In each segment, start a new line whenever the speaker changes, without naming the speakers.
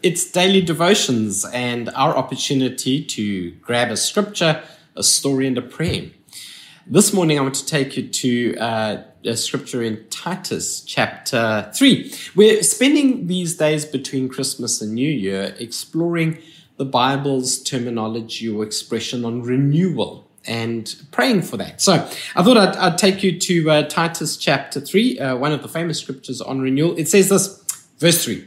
It's daily devotions and our opportunity to grab a scripture, a story, and a prayer. This morning, I want to take you to uh, a scripture in Titus chapter 3. We're spending these days between Christmas and New Year exploring the Bible's terminology or expression on renewal and praying for that. So I thought I'd, I'd take you to uh, Titus chapter 3, uh, one of the famous scriptures on renewal. It says this, verse 3.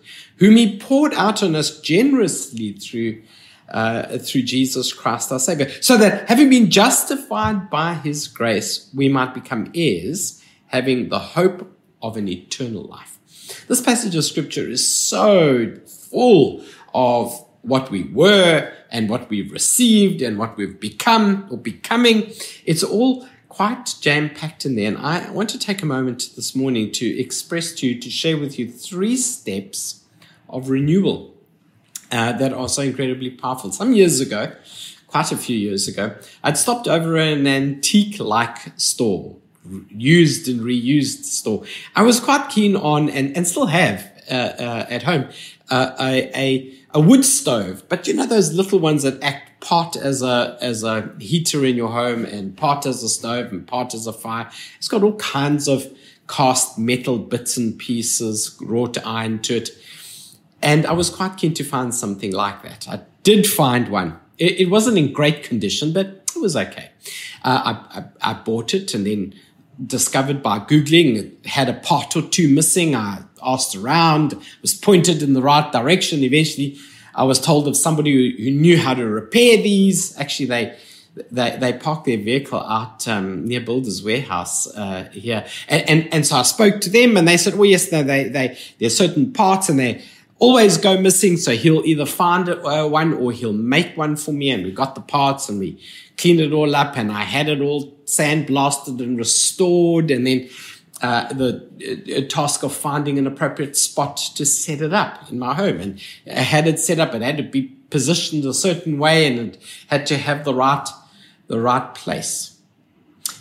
whom he poured out on us generously through uh, through Jesus Christ our Savior, so that having been justified by his grace, we might become heirs, having the hope of an eternal life. This passage of scripture is so full of what we were and what we've received and what we've become or becoming. It's all quite jam packed in there. And I want to take a moment this morning to express to you, to share with you three steps of renewal uh, that are so incredibly powerful. Some years ago, quite a few years ago, I'd stopped over an antique like store, used and reused store. I was quite keen on, and, and still have uh, uh, at home, uh, a, a, a wood stove, but you know those little ones that act part as a as a heater in your home and part as a stove and part as a fire. It's got all kinds of cast metal bits and pieces, wrought iron to it. And I was quite keen to find something like that. I did find one. It, it wasn't in great condition, but it was okay. Uh, I, I, I, bought it and then discovered by Googling it had a part or two missing. I asked around, was pointed in the right direction. Eventually, I was told of somebody who, who knew how to repair these. Actually, they they, they parked their vehicle out um, near Builders Warehouse uh, here, and, and and so I spoke to them, and they said, "Well, yes, no, they they there's certain parts, and they always go missing. So he'll either find uh, one or he'll make one for me. And we got the parts and we cleaned it all up and I had it all sandblasted and restored. And then uh, the uh, task of finding an appropriate spot to set it up in my home. And I had it set up. It had to be positioned a certain way and it had to have the right, the right place.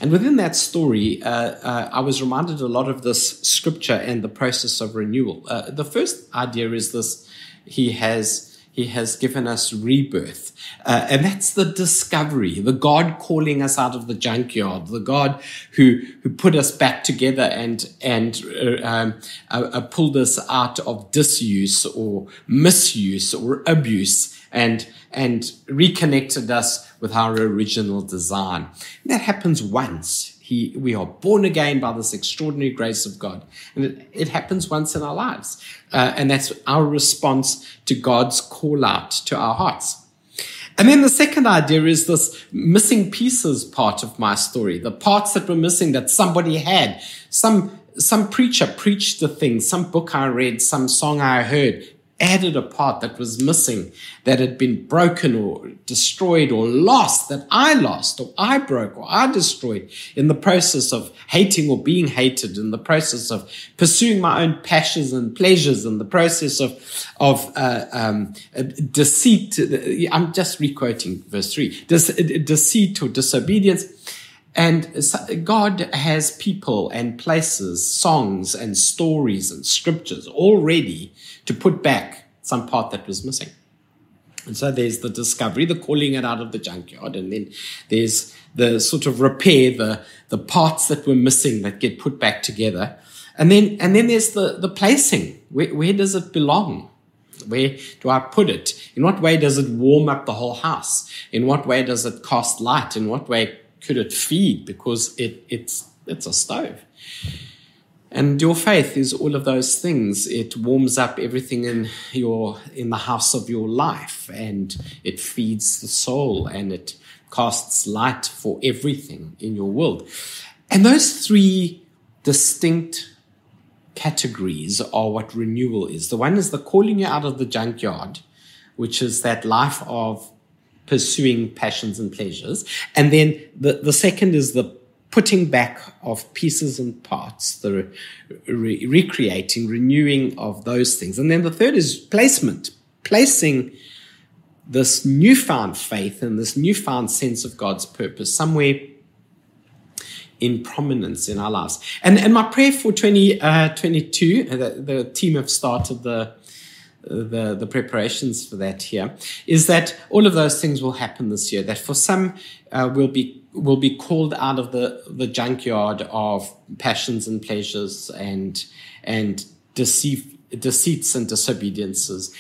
And within that story, uh, uh, I was reminded a lot of this scripture and the process of renewal. Uh, the first idea is this: He has he has given us rebirth, uh, and that's the discovery, the God calling us out of the junkyard, the God who who put us back together and and uh, um, uh, pulled us out of disuse or misuse or abuse and and reconnected us with our original design. And that happens once. He, we are born again by this extraordinary grace of God. And it, it happens once in our lives. Uh, and that's our response to God's call out to our hearts. And then the second idea is this missing pieces part of my story, the parts that were missing that somebody had. Some, some preacher preached the thing, some book I read, some song I heard added a part that was missing, that had been broken or destroyed or lost, that I lost or I broke or I destroyed in the process of hating or being hated, in the process of pursuing my own passions and pleasures, in the process of, of uh, um, deceit. I'm just requoting verse 3 deceit or disobedience. And God has people and places, songs and stories and scriptures already to put back some part that was missing. And so there's the discovery, the calling it out of the junkyard, and then there's the sort of repair, the, the parts that were missing that get put back together. And then, and then there's the, the placing. Where, where does it belong? Where do I put it? In what way does it warm up the whole house? In what way does it cast light? In what way could it feed because it, it's, it's a stove. And your faith is all of those things. It warms up everything in your in the house of your life, and it feeds the soul, and it casts light for everything in your world. And those three distinct categories are what renewal is. The one is the calling you out of the junkyard, which is that life of pursuing passions and pleasures. And then the, the second is the putting back of pieces and parts, the re- recreating, renewing of those things. And then the third is placement, placing this newfound faith and this newfound sense of God's purpose somewhere in prominence in our lives. And, and my prayer for 2022, uh, the, the team have started the, the, the preparations for that here, is that all of those things will happen this year. That for some uh, will be will be called out of the, the junkyard of passions and pleasures and and deceive, deceits and disobediences.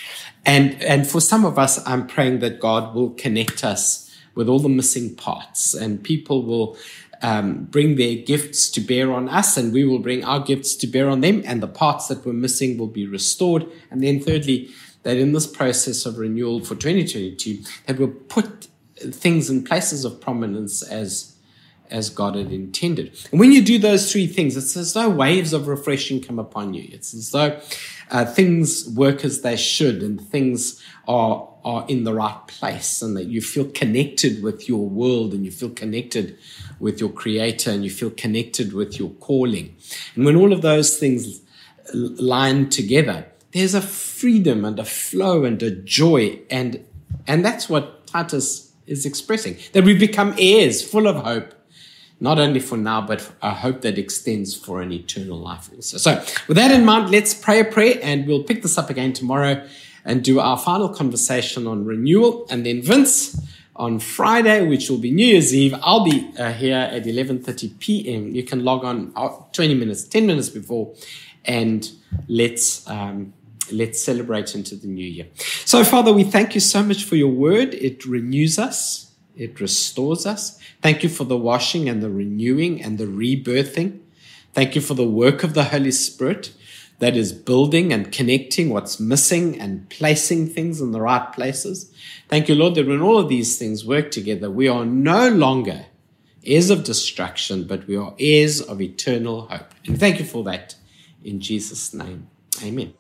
And and for some of us, I'm praying that God will connect us with all the missing parts, and people will um, bring their gifts to bear on us, and we will bring our gifts to bear on them, and the parts that were missing will be restored. And then, thirdly, that in this process of renewal for 2022, that we'll put things in places of prominence as as God had intended. And when you do those three things, it's as though waves of refreshing come upon you. It's as though uh, things work as they should and things are are in the right place and that you feel connected with your world and you feel connected with your creator and you feel connected with your calling. And when all of those things line together, there's a freedom and a flow and a joy. And, and that's what Titus is expressing that we become heirs full of hope, not only for now, but a hope that extends for an eternal life also. So with that in mind, let's pray a prayer and we'll pick this up again tomorrow and do our final conversation on renewal. And then Vince, on Friday, which will be New Year's Eve, I'll be uh, here at 11:30 p.m. You can log on uh, 20 minutes, 10 minutes before, and let's um, let's celebrate into the new year. So, Father, we thank you so much for your word. It renews us, it restores us. Thank you for the washing and the renewing and the rebirthing. Thank you for the work of the Holy Spirit that is building and connecting what's missing and placing things in the right places. Thank you, Lord, that when all of these things work together, we are no longer heirs of destruction, but we are heirs of eternal hope. And thank you for that in Jesus' name. Amen.